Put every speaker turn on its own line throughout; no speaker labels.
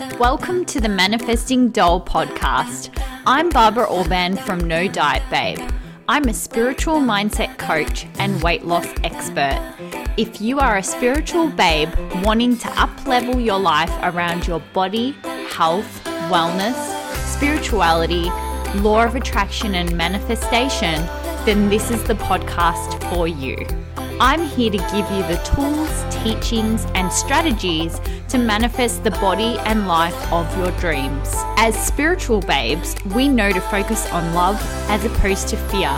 Welcome to the Manifesting Doll podcast. I'm Barbara Orban from No Diet Babe. I'm a spiritual mindset coach and weight loss expert. If you are a spiritual babe wanting to uplevel your life around your body, health, wellness, spirituality, law of attraction, and manifestation, then this is the podcast for you. I'm here to give you the tools, teachings, and strategies to manifest the body and life of your dreams. As spiritual babes, we know to focus on love as opposed to fear.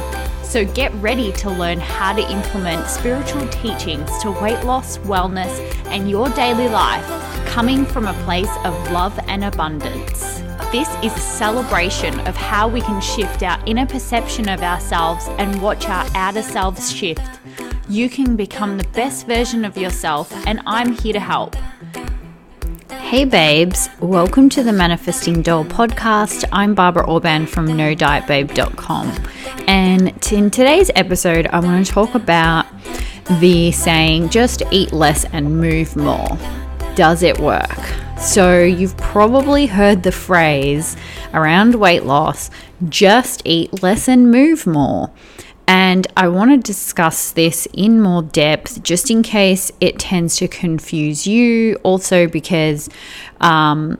So get ready to learn how to implement spiritual teachings to weight loss, wellness, and your daily life coming from a place of love and abundance. This is a celebration of how we can shift our inner perception of ourselves and watch our outer selves shift you can become the best version of yourself, and I'm here to help. Hey babes, welcome to the Manifesting Doll podcast. I'm Barbara Orban from NoDietBabe.com. And in today's episode, I want to talk about the saying, just eat less and move more. Does it work? So, you've probably heard the phrase around weight loss just eat less and move more. And I want to discuss this in more depth just in case it tends to confuse you. Also, because, um,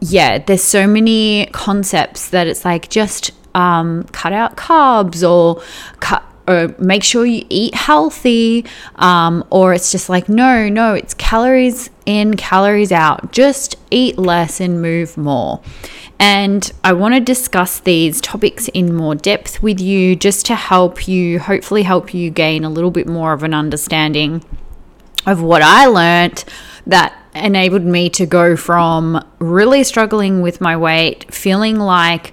yeah, there's so many concepts that it's like just um, cut out carbs or cut or make sure you eat healthy, um, or it's just like, no, no, it's calories in, calories out. Just eat less and move more. And I want to discuss these topics in more depth with you just to help you, hopefully, help you gain a little bit more of an understanding of what I learnt that enabled me to go from really struggling with my weight, feeling like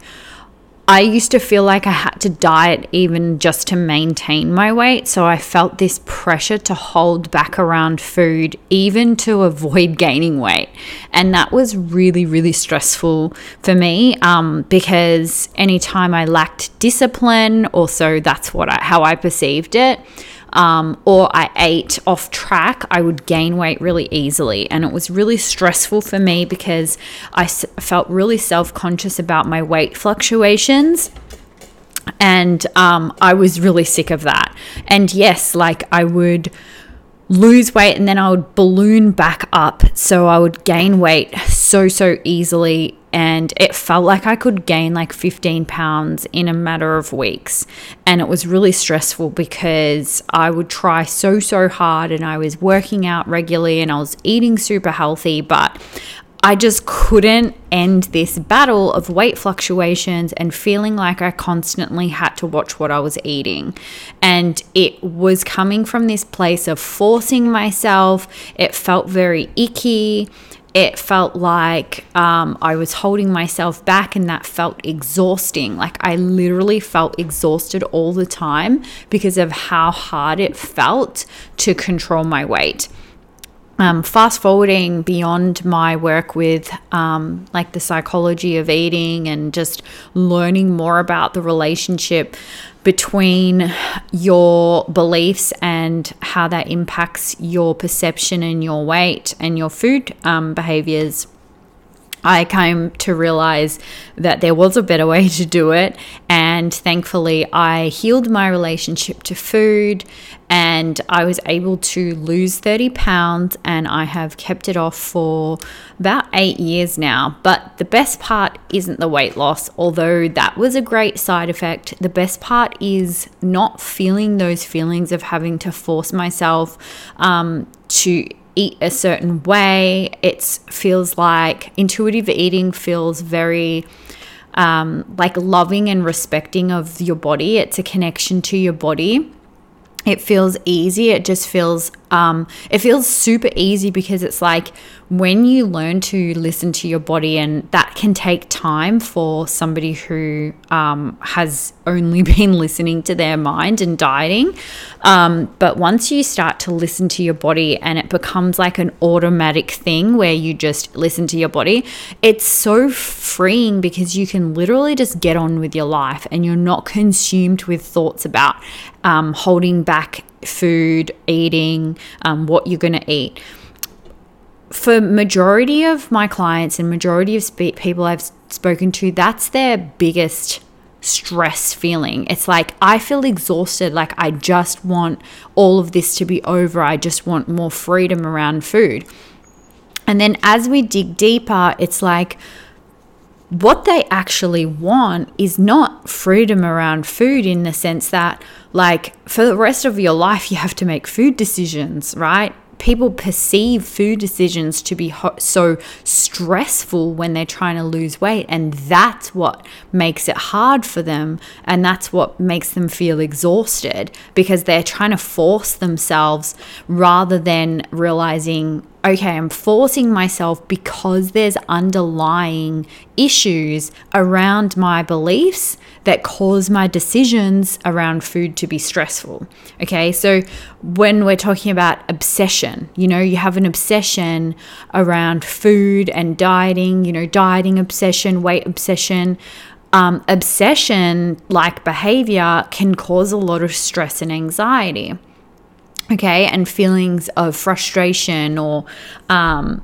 I used to feel like I had to diet even just to maintain my weight. So I felt this pressure to hold back around food, even to avoid gaining weight. And that was really, really stressful for me um, because anytime I lacked discipline, also that's what I, how I perceived it um, or I ate off track, I would gain weight really easily. And it was really stressful for me because I s- felt really self conscious about my weight fluctuations. And um, I was really sick of that. And yes, like I would lose weight and then I would balloon back up. So I would gain weight so, so easily and it felt like I could gain like 15 pounds in a matter of weeks. And it was really stressful because I would try so, so hard and I was working out regularly and I was eating super healthy, but I just couldn't end this battle of weight fluctuations and feeling like I constantly had to watch what I was eating. And it was coming from this place of forcing myself. It felt very icky it felt like um, I was holding myself back, and that felt exhausting. Like I literally felt exhausted all the time because of how hard it felt to control my weight. Um, fast forwarding beyond my work with um, like the psychology of eating and just learning more about the relationship between your beliefs and how that impacts your perception and your weight and your food um, behaviors I came to realize that there was a better way to do it. And thankfully, I healed my relationship to food and I was able to lose 30 pounds. And I have kept it off for about eight years now. But the best part isn't the weight loss, although that was a great side effect. The best part is not feeling those feelings of having to force myself um, to eat a certain way. It feels like intuitive eating feels very um, like loving and respecting of your body. It's a connection to your body. It feels easy. It just feels um, it feels super easy because it's like when you learn to listen to your body, and that can take time for somebody who um, has only been listening to their mind and dieting. Um, but once you start to listen to your body and it becomes like an automatic thing where you just listen to your body, it's so freeing because you can literally just get on with your life and you're not consumed with thoughts about um, holding back food, eating, um, what you're going to eat for majority of my clients and majority of people I've spoken to, that's their biggest stress feeling. It's like I feel exhausted, like I just want all of this to be over. I just want more freedom around food. And then as we dig deeper, it's like what they actually want is not freedom around food in the sense that, like, for the rest of your life, you have to make food decisions, right? people perceive food decisions to be ho- so stressful when they're trying to lose weight and that's what makes it hard for them and that's what makes them feel exhausted because they're trying to force themselves rather than realizing okay, I'm forcing myself because there's underlying issues around my beliefs that cause my decisions around food to be stressful. Okay, so when we're talking about obsession, you know, you have an obsession around food and dieting, you know, dieting obsession, weight obsession. Um, obsession like behavior can cause a lot of stress and anxiety okay, and feelings of frustration or um,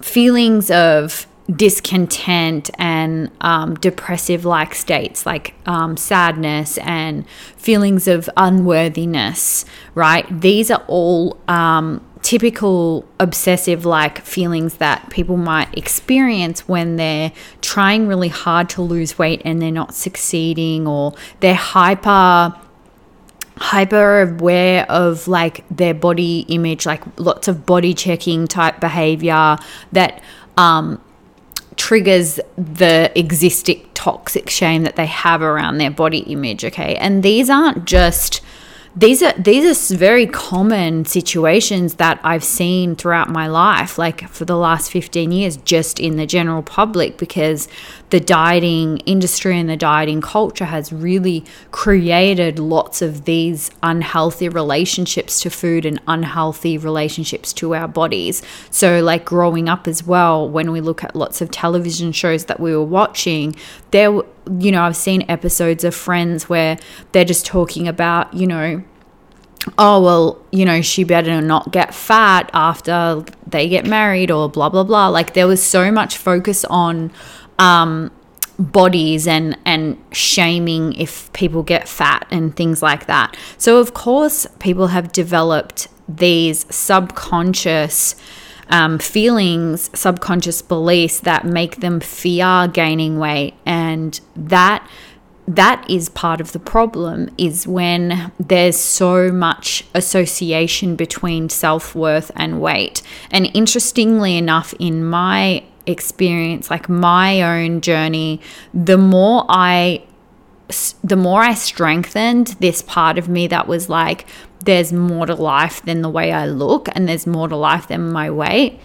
feelings of discontent and um, depressive like states like um, sadness and feelings of unworthiness, right? These are all um, typical obsessive like feelings that people might experience when they're trying really hard to lose weight and they're not succeeding or they're hyper hyper aware of like their body image, like lots of body checking type behavior that um, triggers the existing toxic shame that they have around their body image. Okay. And these aren't just these are these are very common situations that I've seen throughout my life like for the last 15 years just in the general public because the dieting industry and the dieting culture has really created lots of these unhealthy relationships to food and unhealthy relationships to our bodies. So like growing up as well when we look at lots of television shows that we were watching there you know I've seen episodes of friends where they're just talking about you know oh well you know she better not get fat after they get married or blah blah blah. Like there was so much focus on um, bodies and and shaming if people get fat and things like that. So of course people have developed these subconscious um, feelings subconscious beliefs that make them fear gaining weight. And that that is part of the problem is when there's so much association between self-worth and weight. And interestingly enough in my experience like my own journey the more i the more i strengthened this part of me that was like there's more to life than the way i look and there's more to life than my weight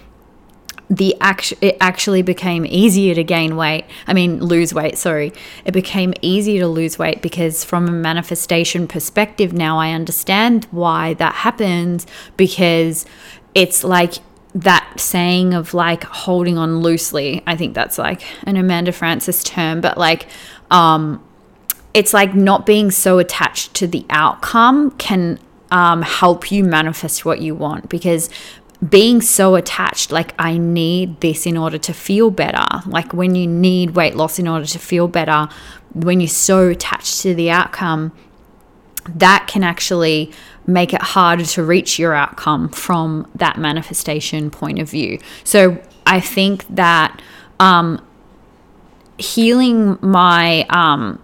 the act it actually became easier to gain weight i mean lose weight sorry. It became easier to lose weight because from a manifestation perspective now i understand why that happens because it's like that saying of like holding on loosely i think that's like an amanda Frances term but like um it's like not being so attached to the outcome can um, help you manifest what you want because being so attached, like, I need this in order to feel better. Like, when you need weight loss in order to feel better, when you're so attached to the outcome, that can actually make it harder to reach your outcome from that manifestation point of view. So, I think that um, healing my um,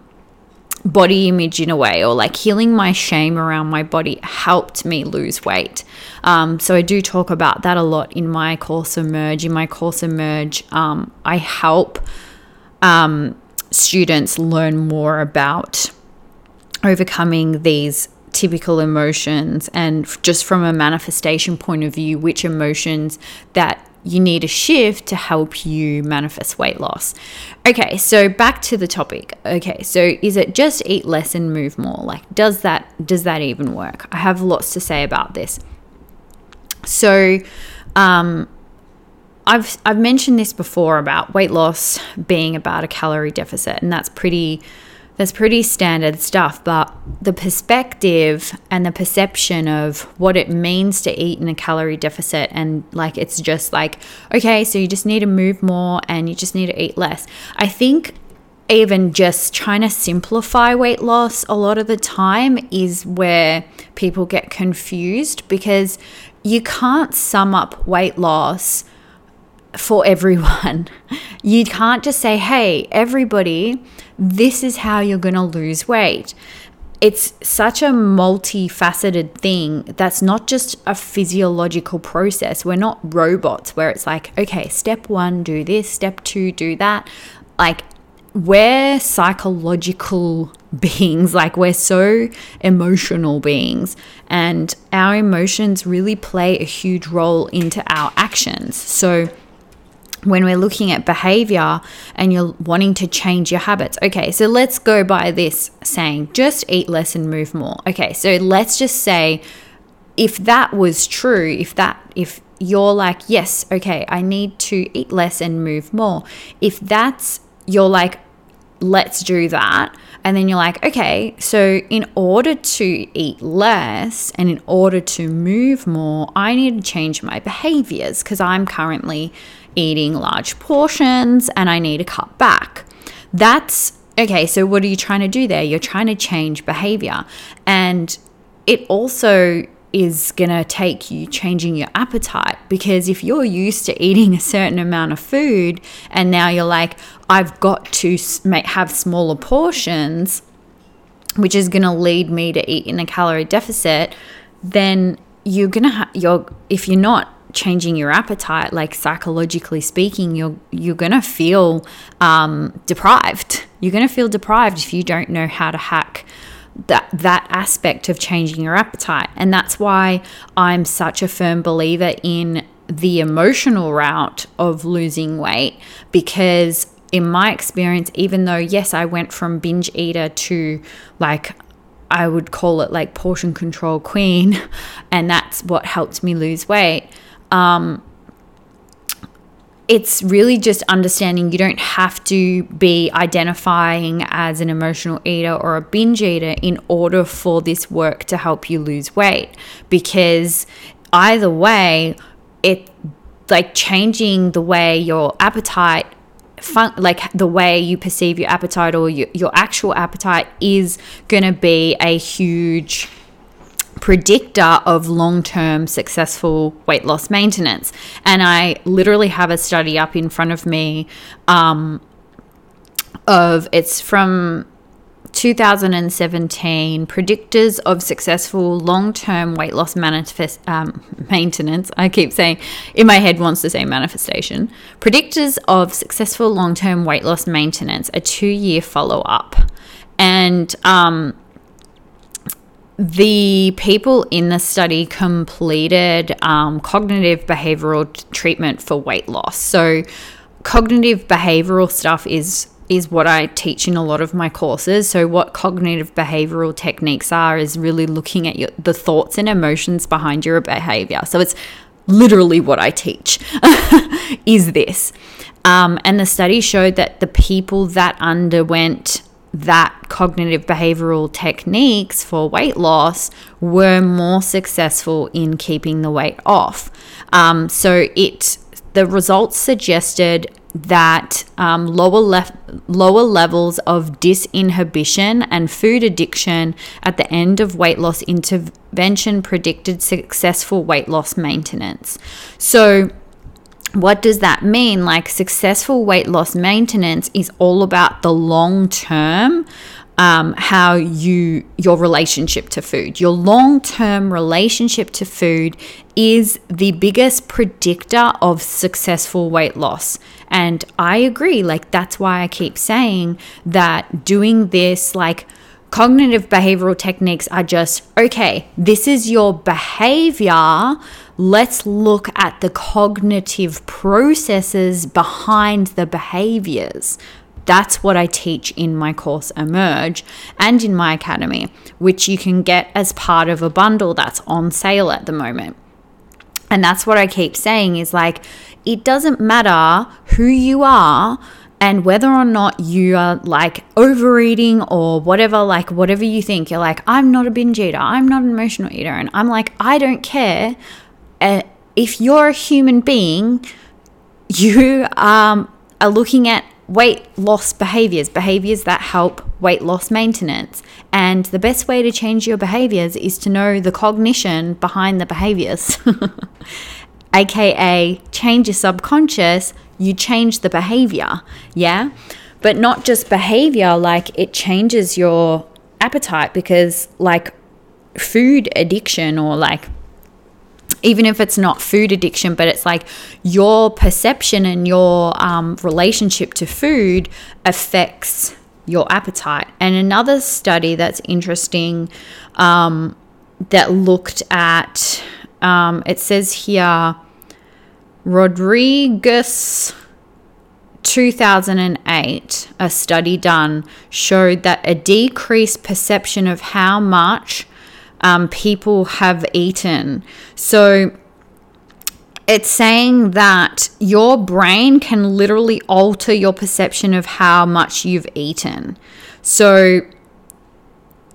body image in a way, or like healing my shame around my body, helped me lose weight. Um, so I do talk about that a lot in my course Emerge. In my course Emerge, um, I help um, students learn more about overcoming these typical emotions and just from a manifestation point of view, which emotions that you need a shift to help you manifest weight loss. Okay, so back to the topic. Okay, so is it just eat less and move more? Like does that does that even work? I have lots to say about this. So um I've I've mentioned this before about weight loss being about a calorie deficit and that's pretty that's pretty standard stuff, but the perspective and the perception of what it means to eat in a calorie deficit, and like it's just like, okay, so you just need to move more and you just need to eat less. I think even just trying to simplify weight loss a lot of the time is where people get confused because you can't sum up weight loss for everyone. You can't just say, hey, everybody, this is how you're going to lose weight. It's such a multifaceted thing that's not just a physiological process. We're not robots where it's like, okay, step one, do this, step two, do that. Like, we're psychological beings, like we're so emotional beings, and our emotions really play a huge role into our actions. So, when we're looking at behavior and you're wanting to change your habits, okay, so let's go by this saying just eat less and move more. Okay, so let's just say if that was true, if that, if you're like, yes, okay, I need to eat less and move more, if that's, you're like, let's do that. And then you're like, okay, so in order to eat less and in order to move more, I need to change my behaviors because I'm currently eating large portions and I need to cut back. That's okay. So, what are you trying to do there? You're trying to change behavior. And it also is going to take you changing your appetite because if you're used to eating a certain amount of food and now you're like I've got to have smaller portions which is going to lead me to eat in a calorie deficit then you're going to ha- you're if you're not changing your appetite like psychologically speaking you're you're to feel um, deprived. You're to feel deprived if you don't know how to hack that that aspect of changing your appetite. And that's why I'm such a firm believer in the emotional route of losing weight because in my experience even though yes I went from binge eater to like I would call it like portion control queen and that's what helped me lose weight um, it's really just understanding you don't have to be identifying as an emotional eater or a binge eater in order for this work to help you lose weight. Because either way it like changing the way your appetite fun, like the way you perceive your appetite or your, your actual appetite is going to be a huge predictor of long term successful weight loss maintenance. And I literally have a study up in front of me um, of it's from 2017 predictors of successful long-term weight loss manifest um, maintenance. I keep saying in my head wants to say manifestation. Predictors of successful long-term weight loss maintenance a two-year follow-up. And um, the people in the study completed um, cognitive behavioral t- treatment for weight loss. So, cognitive behavioral stuff is is what I teach in a lot of my courses. So, what cognitive behavioral techniques are is really looking at your, the thoughts and emotions behind your behavior. So, it's literally what I teach is this. Um, and the study showed that the people that underwent that cognitive behavioral techniques for weight loss were more successful in keeping the weight off. Um, so it the results suggested that um, lower left lower levels of disinhibition and food addiction at the end of weight loss intervention predicted successful weight loss maintenance. So what does that mean? Like successful weight loss maintenance is all about the long term. Um, how you your relationship to food your long-term relationship to food is the biggest predictor of successful weight loss and i agree like that's why i keep saying that doing this like cognitive behavioral techniques are just okay this is your behavior let's look at the cognitive processes behind the behaviors. That's what I teach in my course Emerge and in my academy, which you can get as part of a bundle that's on sale at the moment. And that's what I keep saying is like, it doesn't matter who you are and whether or not you are like overeating or whatever, like whatever you think, you're like, I'm not a binge eater, I'm not an emotional eater. And I'm like, I don't care. If you're a human being, you um, are looking at weight loss behaviors, behaviors that help weight loss maintenance. And the best way to change your behaviors is to know the cognition behind the behaviors, aka change your subconscious you change the behavior, yeah? But not just behavior, like it changes your appetite because, like, food addiction or like even if it's not food addiction, but it's like your perception and your um, relationship to food affects your appetite. And another study that's interesting um, that looked at, um, it says here, Rodriguez 2008, a study done showed that a decreased perception of how much um, people have eaten. So it's saying that your brain can literally alter your perception of how much you've eaten. So,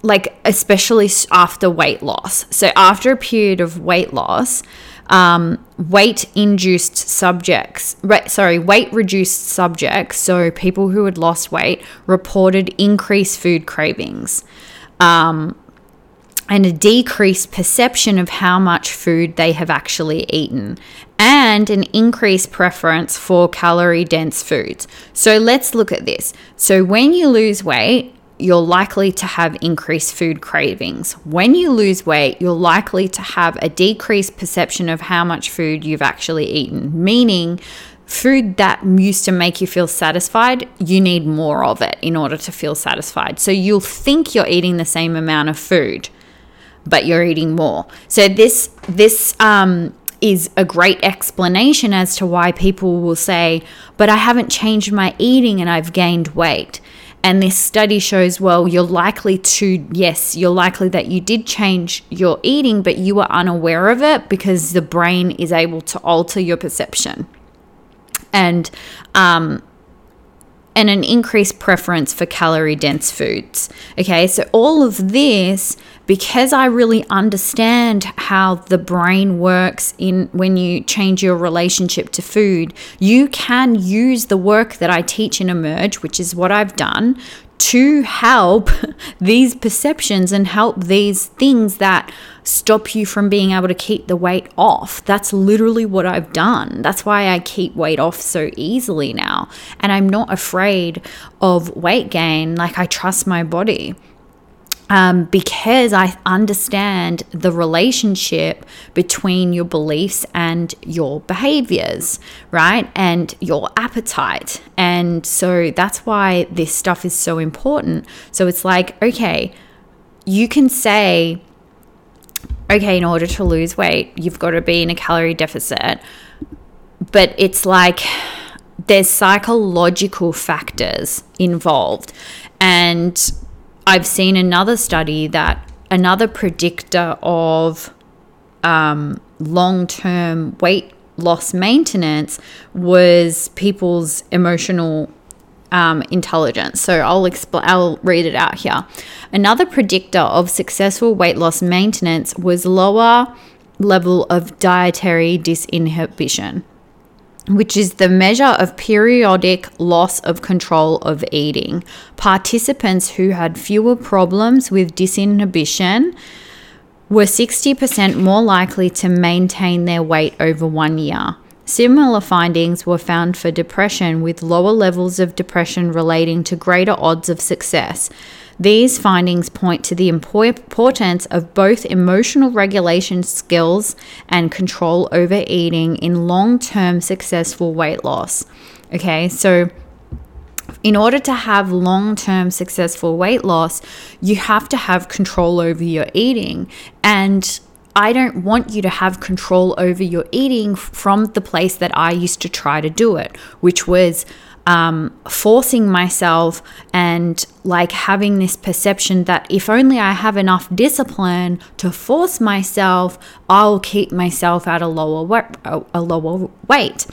like, especially after weight loss. So, after a period of weight loss, um, weight induced subjects, sorry, weight reduced subjects, so people who had lost weight, reported increased food cravings. Um, and a decreased perception of how much food they have actually eaten, and an increased preference for calorie dense foods. So let's look at this. So, when you lose weight, you're likely to have increased food cravings. When you lose weight, you're likely to have a decreased perception of how much food you've actually eaten, meaning food that used to make you feel satisfied, you need more of it in order to feel satisfied. So you'll think you're eating the same amount of food, but you're eating more. So this this um is a great explanation as to why people will say, but I haven't changed my eating and I've gained weight. And this study shows, well, you're likely to, yes, you're likely that you did change your eating, but you were unaware of it because the brain is able to alter your perception. And, um, and an increased preference for calorie dense foods. Okay, so all of this because I really understand how the brain works in when you change your relationship to food, you can use the work that I teach in Emerge, which is what I've done, to help these perceptions and help these things that stop you from being able to keep the weight off. That's literally what I've done. That's why I keep weight off so easily now. And I'm not afraid of weight gain. Like, I trust my body um, because I understand the relationship between your beliefs and your behaviors, right? And your appetite. And so that's why this stuff is so important. So it's like, okay, you can say, okay, in order to lose weight, you've got to be in a calorie deficit. But it's like, there's psychological factors involved. And I've seen another study that another predictor of um, long term weight loss maintenance was people's emotional um, intelligence. So I'll explain. I'll read it out here. Another predictor of successful weight loss maintenance was lower level of dietary disinhibition which is the measure of periodic loss of control of eating. Participants who had fewer problems with disinhibition were 60% more likely to maintain their weight over one year. Similar findings were found for depression, with lower levels of depression relating to greater odds of success. These findings point to the importance of both emotional regulation skills and control over eating in long term successful weight loss. Okay, so in order to have long term successful weight loss, you have to have control over your eating. And I don't want you to have control over your eating from the place that I used to try to do it, which was um, forcing myself and like having this perception that if only I have enough discipline to force myself, I'll keep myself at a lower a lower weight.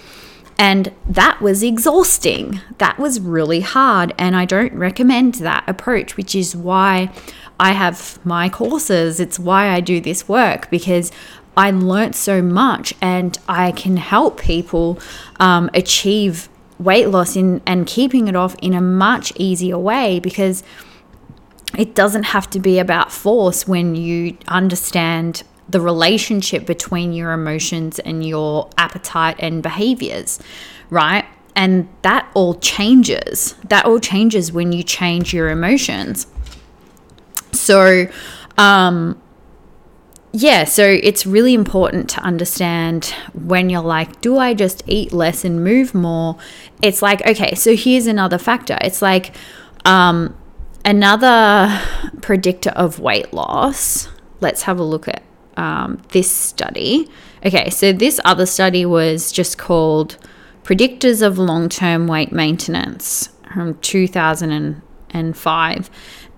And that was exhausting. That was really hard. And I don't recommend that approach, which is why I have my courses. It's why I do this work because I learnt so much and I can help people um, achieve weight loss in, and keeping it off in a much easier way because it doesn't have to be about force when you understand the relationship between your emotions and your appetite and behaviors, right? And that all changes. That all changes when you change your emotions. So, um, yeah, so it's really important to understand when you're like, do I just eat less and move more? It's like, okay, so here's another factor. It's like, um, another predictor of weight loss. Let's have a look at um, this study. Okay, so this other study was just called Predictors of Long Term Weight Maintenance from 2005.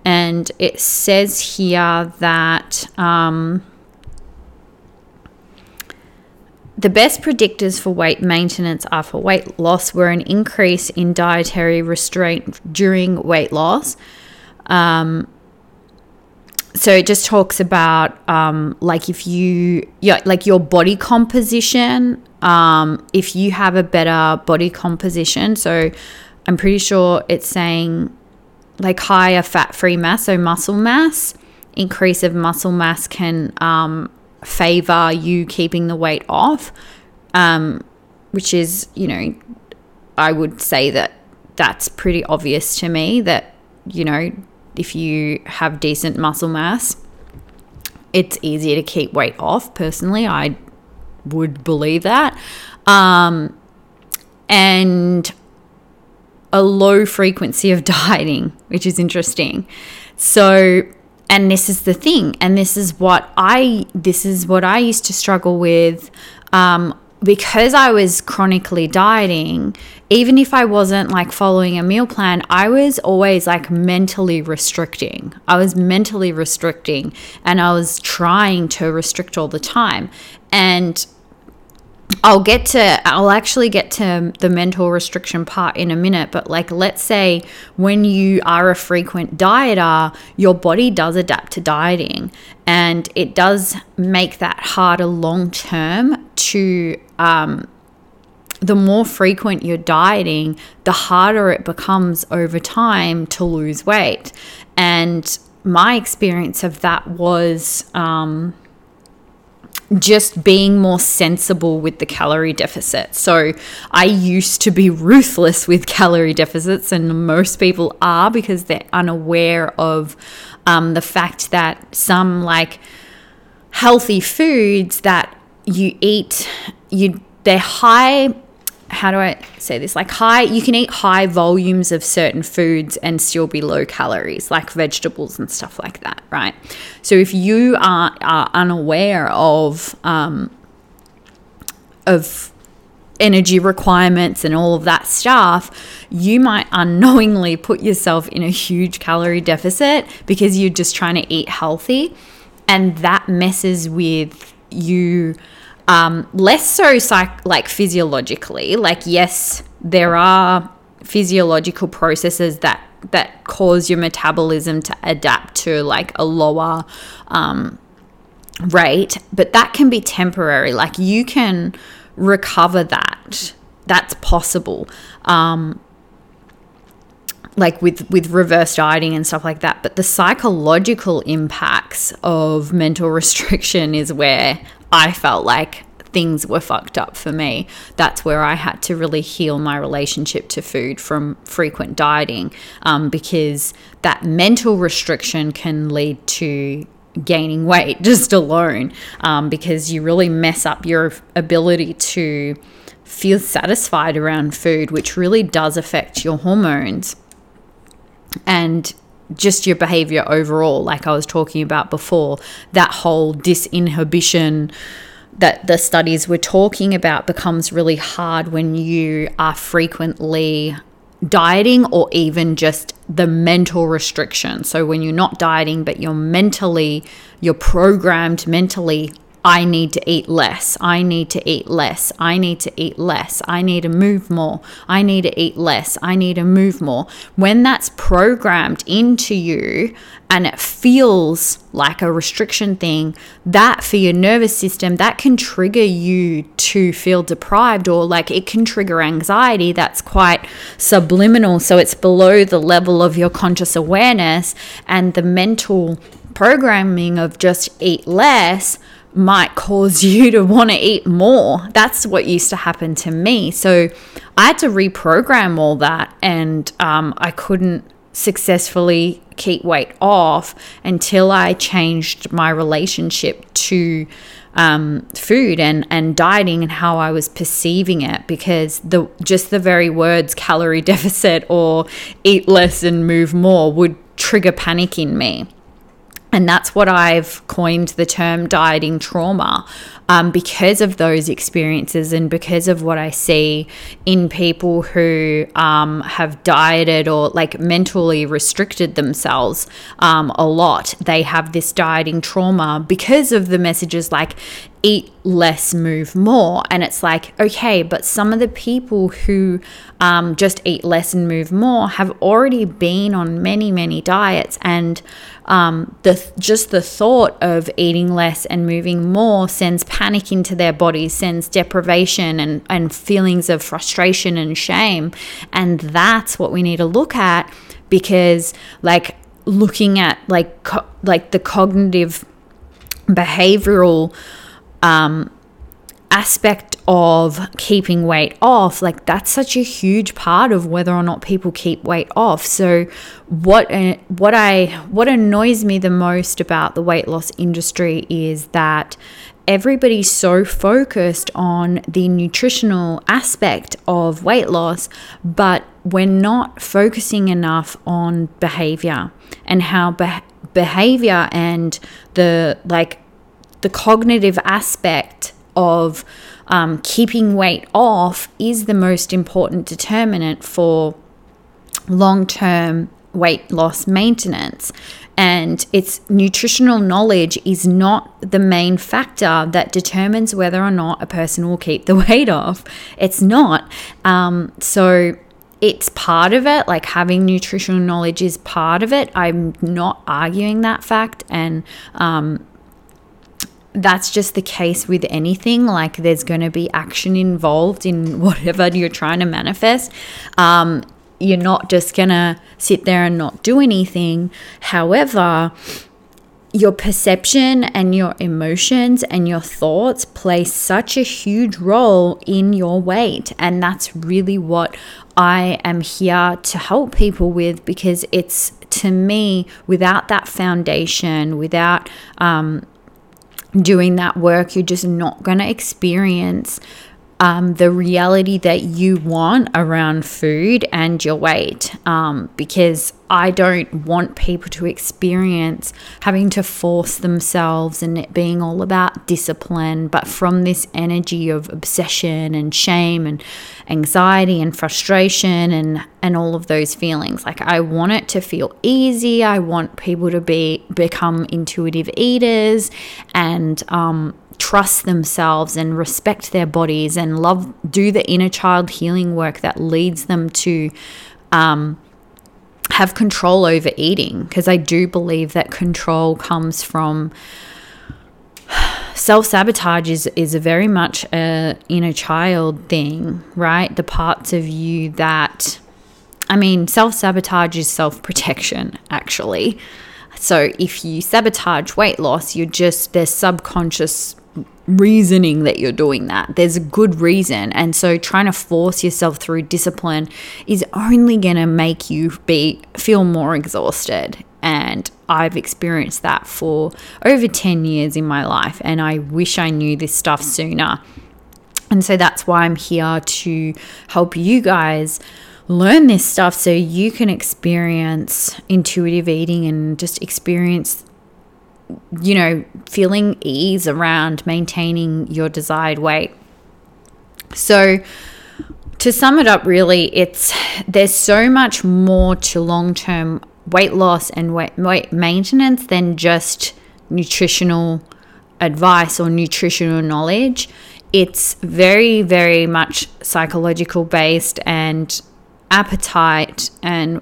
And it says here that um, the best predictors for weight maintenance are for weight loss were an increase in dietary restraint during weight loss. Um, so it just talks about um, like if you yeah like your body composition um, if you have a better body composition so i'm pretty sure it's saying like higher fat free mass so muscle mass increase of muscle mass can um, favor you keeping the weight off um, which is you know i would say that that's pretty obvious to me that you know if you have decent muscle mass, it's easier to keep weight off. Personally, I would believe that. Um, and a low frequency of dieting, which is interesting. So, and this is the thing, and this is what I this is what I used to struggle with. Um, because I was chronically dieting, even if I wasn't like following a meal plan, I was always like mentally restricting. I was mentally restricting and I was trying to restrict all the time. And I'll get to, I'll actually get to the mental restriction part in a minute, but like, let's say when you are a frequent dieter, your body does adapt to dieting and it does make that harder long term to, um, the more frequent you're dieting, the harder it becomes over time to lose weight. And my experience of that was, um, just being more sensible with the calorie deficit. So I used to be ruthless with calorie deficits, and most people are because they're unaware of um, the fact that some like healthy foods that you eat, you they're high how do I say this? Like high, you can eat high volumes of certain foods and still be low calories, like vegetables and stuff like that, right? So if you are, are unaware of um, of energy requirements and all of that stuff, you might unknowingly put yourself in a huge calorie deficit because you're just trying to eat healthy, and that messes with you um, less so psych- like physiologically. Like yes, there are physiological processes that that cause your metabolism to adapt to like a lower um, rate, but that can be temporary. Like you can recover that. That's possible. Um, like with with reverse dieting and stuff like that but the psychological impacts of mental restriction is where I felt like things were fucked up for me. That's where I had to really heal my relationship to food from frequent dieting um, because that mental restriction can lead to gaining weight just alone um, because you really mess up your ability to feel satisfied around food, which really does affect your hormones. And just your behavior overall, like I was talking about before, that whole disinhibition that the studies were talking about becomes really hard when you are frequently dieting or even just the mental restriction. So when you're not dieting, but you're mentally, you're programmed mentally I need to eat less. I need to eat less. I need to eat less. I need to move more. I need to eat less. I need to move more. When that's programmed into you and it feels like a restriction thing, that for your nervous system, that can trigger you to feel deprived or like it can trigger anxiety that's quite subliminal. So it's below the level of your conscious awareness and the mental programming of just eat less might cause you to want to eat more. That's what used to happen to me. So I had to reprogram all that, and um, I couldn't successfully keep weight off until I changed my relationship to um, food and and dieting and how I was perceiving it because the just the very words calorie deficit or eat less and move more would trigger panic in me. And that's what I've coined the term dieting trauma um, because of those experiences and because of what I see in people who um, have dieted or like mentally restricted themselves um, a lot. They have this dieting trauma because of the messages like eat less, move more. And it's like, okay, but some of the people who um, just eat less and move more have already been on many, many diets. And um, the just the thought of eating less and moving more sends panic into their bodies, sends deprivation and, and feelings of frustration and shame. And that's what we need to look at because, like, looking at like co- like the cognitive behavioral um, aspect of keeping weight off like that's such a huge part of whether or not people keep weight off. So what uh, what i what annoys me the most about the weight loss industry is that everybody's so focused on the nutritional aspect of weight loss but we're not focusing enough on behavior and how be- behavior and the like the cognitive aspect of um, keeping weight off is the most important determinant for long term weight loss maintenance. And its nutritional knowledge is not the main factor that determines whether or not a person will keep the weight off. It's not. Um, so, it's part of it, like having nutritional knowledge is part of it. I'm not arguing that fact. And um, that's just the case with anything. Like there's going to be action involved in whatever you're trying to manifest. Um, you're not just going to sit there and not do anything. However, your perception and your emotions and your thoughts play such a huge role in your weight. And that's really what I am here to help people with because it's to me, without that foundation, without um, doing that work, you're just not going to experience um, the reality that you want around food and your weight. Um, because I don't want people to experience having to force themselves and it being all about discipline, but from this energy of obsession and shame and anxiety and frustration and and all of those feelings. Like I want it to feel easy. I want people to be become intuitive eaters and um, trust themselves and respect their bodies and love do the inner child healing work that leads them to um, have control over eating because I do believe that control comes from self sabotage is is a very much a inner child thing, right? The parts of you that I mean, self sabotage is self protection, actually. So if you sabotage weight loss, you're just there's subconscious reasoning that you're doing that. There's a good reason. And so trying to force yourself through discipline is only going to make you be feel more exhausted. And I've experienced that for over 10 years in my life and I wish I knew this stuff sooner. And so that's why I'm here to help you guys learn this stuff so you can experience intuitive eating and just experience you know, feeling ease around maintaining your desired weight. So, to sum it up, really, it's there's so much more to long term weight loss and weight, weight maintenance than just nutritional advice or nutritional knowledge. It's very, very much psychological based and appetite and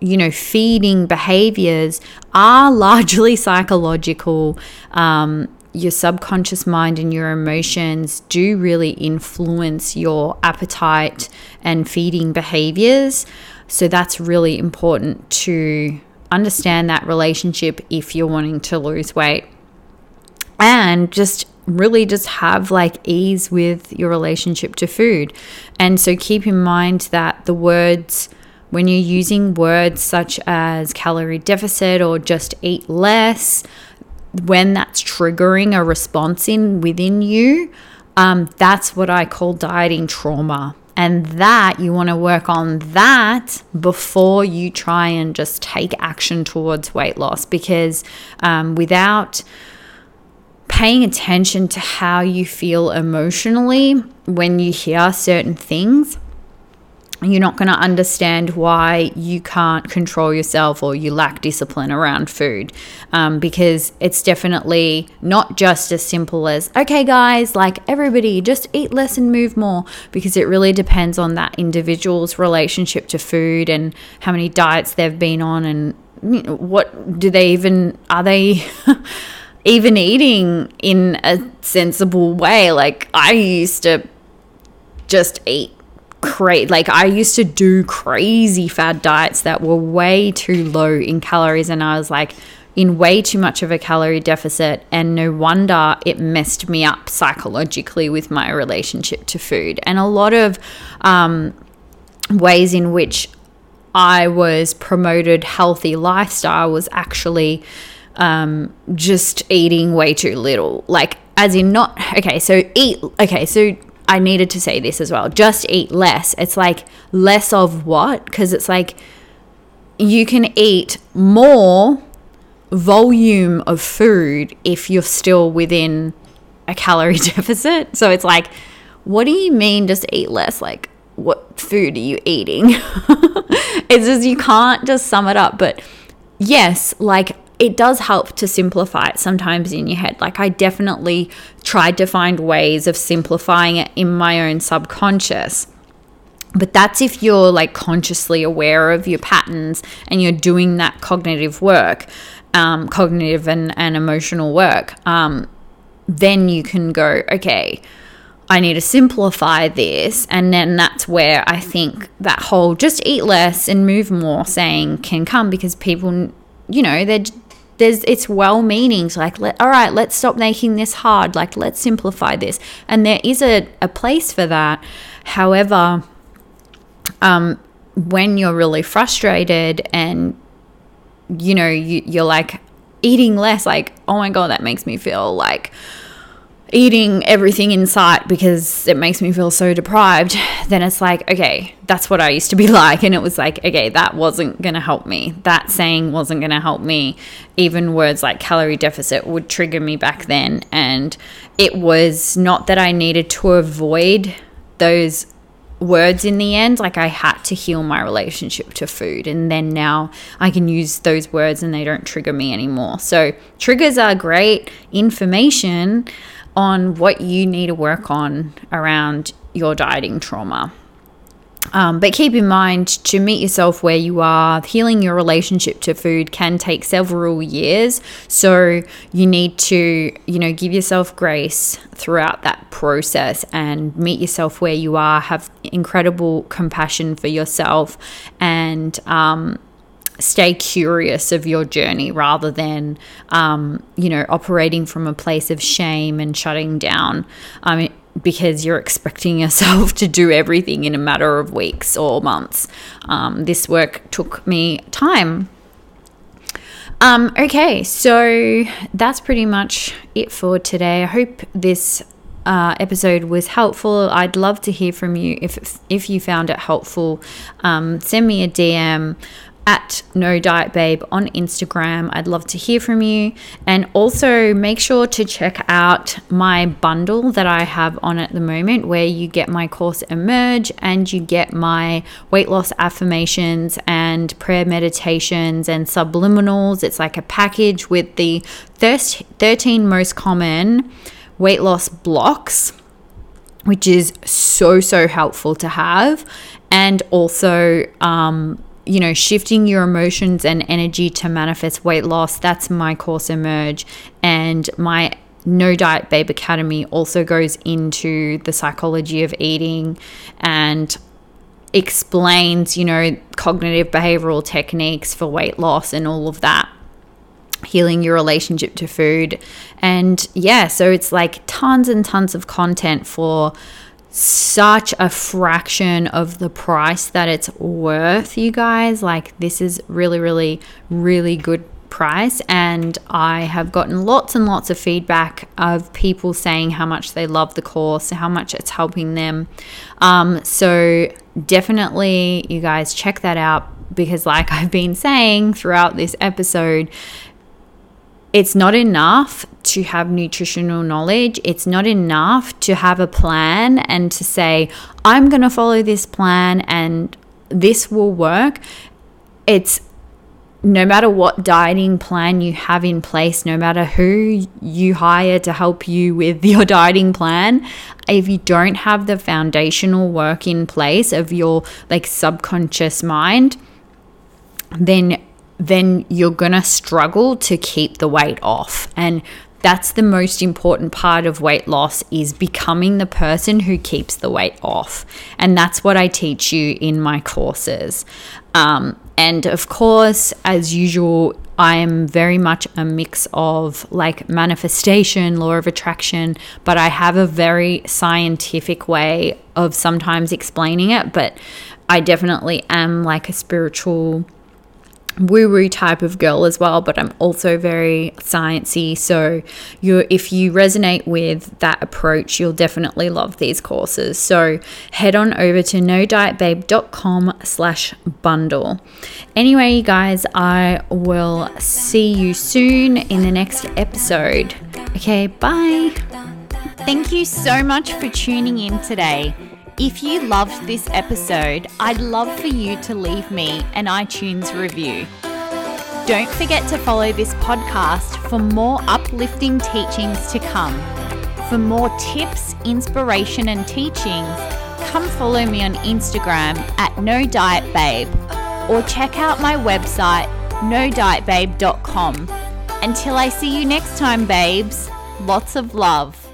you know, feeding behaviors are largely psychological. Um, your subconscious mind and your emotions do really influence your appetite and feeding behaviors. So that's really important to understand that relationship if you're wanting to lose weight. And just really just have like ease with your relationship to food. And so keep in mind that the words when you're using words such as calorie deficit or just eat less, when that's triggering a response in within you, um, that's what I call dieting trauma. And that you want to work on that before you try and just take action towards weight loss because um, without paying attention to how you feel emotionally when you hear certain things, you're not going to understand why you can't control yourself or you lack discipline around food um, because it's definitely not just as simple as okay guys like everybody just eat less and move more because it really depends on that individual's relationship to food and how many diets they've been on and what do they even are they even eating in a sensible way? Like i used to just eat crazy like I used to do crazy fad diets that were way too low in calories and I was like in way too much of a calorie deficit and no wonder it messed me up psychologically with my relationship to food. And a lot of um, ways in which I was promoted healthy lifestyle was actually um, just eating way too little. Like as in not okay so eat okay so I needed to say this as well. Just eat less. It's like less of what? Because it's like you can eat more volume of food if you're still within a calorie deficit. So it's like, what do you mean just eat less? Like, what food are you eating? it's just, you can't just sum it up. But yes, like it does help to simplify it sometimes in your head. Like, I definitely tried to find ways of simplifying it in my own subconscious. But that's if you're like consciously aware of your patterns and you're doing that cognitive work, um, cognitive and, and emotional work. Um, then you can go, okay, I need to simplify this. And then that's where I think that whole just eat less and move more saying can come because people, you know, they're there's it's well meaning like let, all right let's stop making this hard like let's simplify this. And there is a, a place for that. However um, when you're really frustrated and you know you, you're like eating less like oh my god that makes me feel like eating everything in sight because it makes me feel so deprived, then it's like, okay, that's what I used to be like. And it was like, okay, that wasn't going to help me. That saying wasn't going to help me. Even words like calorie deficit would trigger me back then. And it was not that I needed to avoid those words in the end. Like I had to heal my relationship to food. And then now I can use those words and they don't trigger me anymore. So triggers are great information on what you need to work on around your dieting trauma. Um, but keep in mind to meet yourself where you are, healing your relationship to food can take several years. So you need to, you know, give yourself grace throughout that process and meet yourself where you are, have incredible compassion for yourself, and um, stay curious of your journey rather than, um, you know, operating from a place of shame and shutting down. I mean, because you're expecting yourself to do everything in a matter of weeks or months. Um, this work took me time. Um, okay, so that's pretty much it for today. I hope this uh, episode was helpful. I'd love to hear from you if if you found it helpful. Um, send me a DM at no diet babe on Instagram. I'd love to hear from you. And also make sure to check out my bundle that I have on at the moment, where you get my course Emerge and you get my weight loss affirmations and prayer meditations and subliminals. It's like a package with the 13 most common weight loss blocks which is so so helpful to have and also um, you know, shifting your emotions and energy to manifest weight loss. That's my course Emerge. And my No Diet Babe Academy also goes into the psychology of eating and explains, you know, cognitive behavioral techniques for weight loss and all of that. Healing your relationship to food. And yeah, so it's like tons and tons of content for such a fraction of the price that it's worth, you guys. Like, this is really, really, really good price and I have gotten lots and lots of feedback of people saying how much they love the course, how much it's helping them. Um, so definitely you guys check that out because like I've been saying throughout this episode, it's not enough to have nutritional knowledge. It's not enough to have a plan and to say, I'm going to follow this plan and this will work. It's no matter what dieting plan you have in place, no matter who you hire to help you with your dieting plan, if you don't have the foundational work in place of your like subconscious mind, then then you're going to struggle to keep the weight off. And that's the most important part of weight loss is becoming the person who keeps the weight off. And that's what I teach you in my courses. Um, and of course, as usual, I am very much a mix of like manifestation, law of attraction, but I have a very scientific way of sometimes explaining it. But I definitely am like a spiritual woo woo type of girl as well, but I'm also very sciencey. So you if you resonate with that approach, you'll definitely love these courses. So head on over to no diet nodietbabe.com slash bundle. Anyway, you guys, I will see you soon in the next episode. Okay, bye. Thank you so much for tuning in today. If you loved this episode, I'd love for you to leave me an iTunes review. Don't forget to follow this podcast for more uplifting teachings to come. For more tips, inspiration, and teachings, come follow me on Instagram at No Diet Babe or check out my website nodietbabe.com. Until I see you next time, babes, lots of love.